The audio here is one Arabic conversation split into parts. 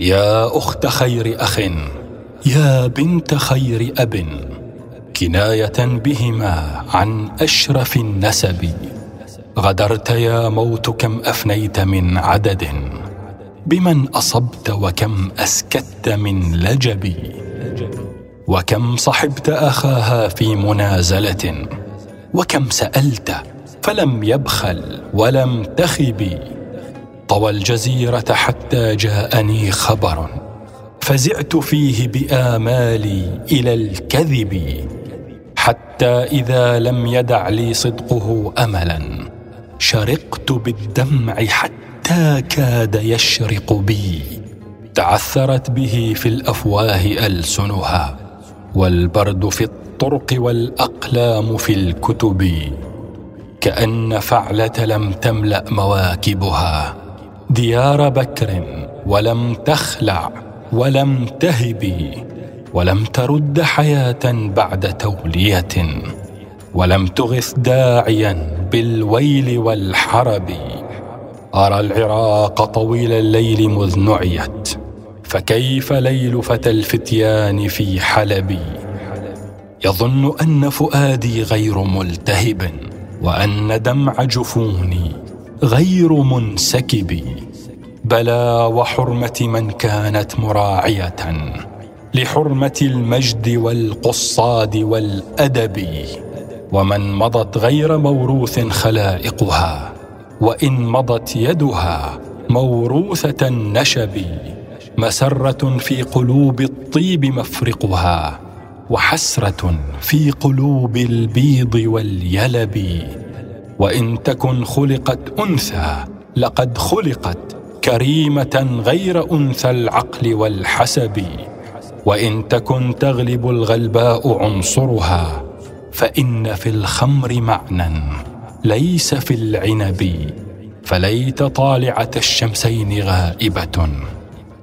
يا أخت خير أخ يا بنت خير أب كناية بهما عن أشرف النسب. غدرت يا موت كم أفنيت من عدد بمن أصبت وكم أسكت من لجب. وكم صحبت أخاها في منازلة وكم سألت فلم يبخل ولم تخب. طوى الجزيرة حتى جاءني خبر فزعت فيه بآمالي إلى الكذب حتى إذا لم يدع لي صدقه املا. شرقت بالدمع حتى كاد يشرق بي. تعثرت به في الأفواه ألسنها والبرد في الطرق والأقلام في الكتب كأن فعلة لم تملأ مواكبها. ديار بكر ولم تخلع ولم تهب ولم ترد حياة بعد تولية ولم تغث داعيا بالويل والحرب. أرى العراق طويل الليل مذ نعيت فكيف ليل فتى الفتيان في حلب؟ يظن أن فؤادي غير ملتهب وأن دمع جفوني غير منسكب. بلى وحرمة من كانت مراعية لحرمة المجد والقصاد والأدب ومن مضت غير موروث خلائقها وإن مضت يدها موروثة النشب. مسرة في قلوب الطيب مفرقها وحسرة في قلوب البيض واليلب. وإن تكن خلقت أنثى لقد خلقت كريمة غير أنثى العقل والحسب. وإن تكن تغلب الغلباء عنصرها فإن في الخمر معنى ليس في العنب. فليت طالعة الشمسين غائبة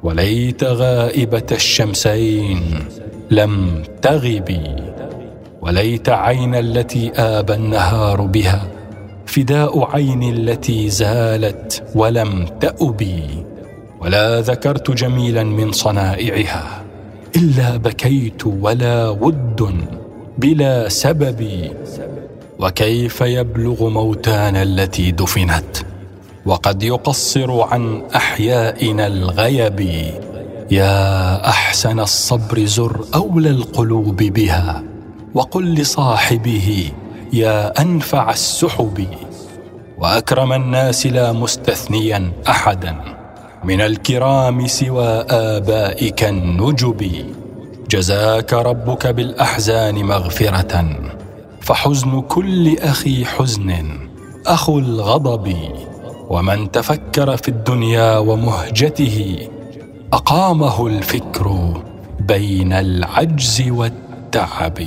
وليت غائبة الشمسين لم تغبي. وليت عين التي آب النهار بها فداء عين التي زالت ولم تأبي ولا ذكرت جميلا من صنائعها إلا بكيت ولا ود بلا سبب وكيف يبلغ موتانا التي دفنت وقد يقصر عن أحيائنا الغيب يا أحسن الصبر زر أولى القلوب بها وقل لصاحبه يا أنفع السحب وأكرم الناس لا مستثنيا أحدا من الكرام سوى آبائك النجب. جزاك ربك بالأحزان مغفرة. فحزن كل أخي حزن أخو الغضب. ومن تفكر في الدنيا ومهجته أقامه الفكر بين العجز والتعب.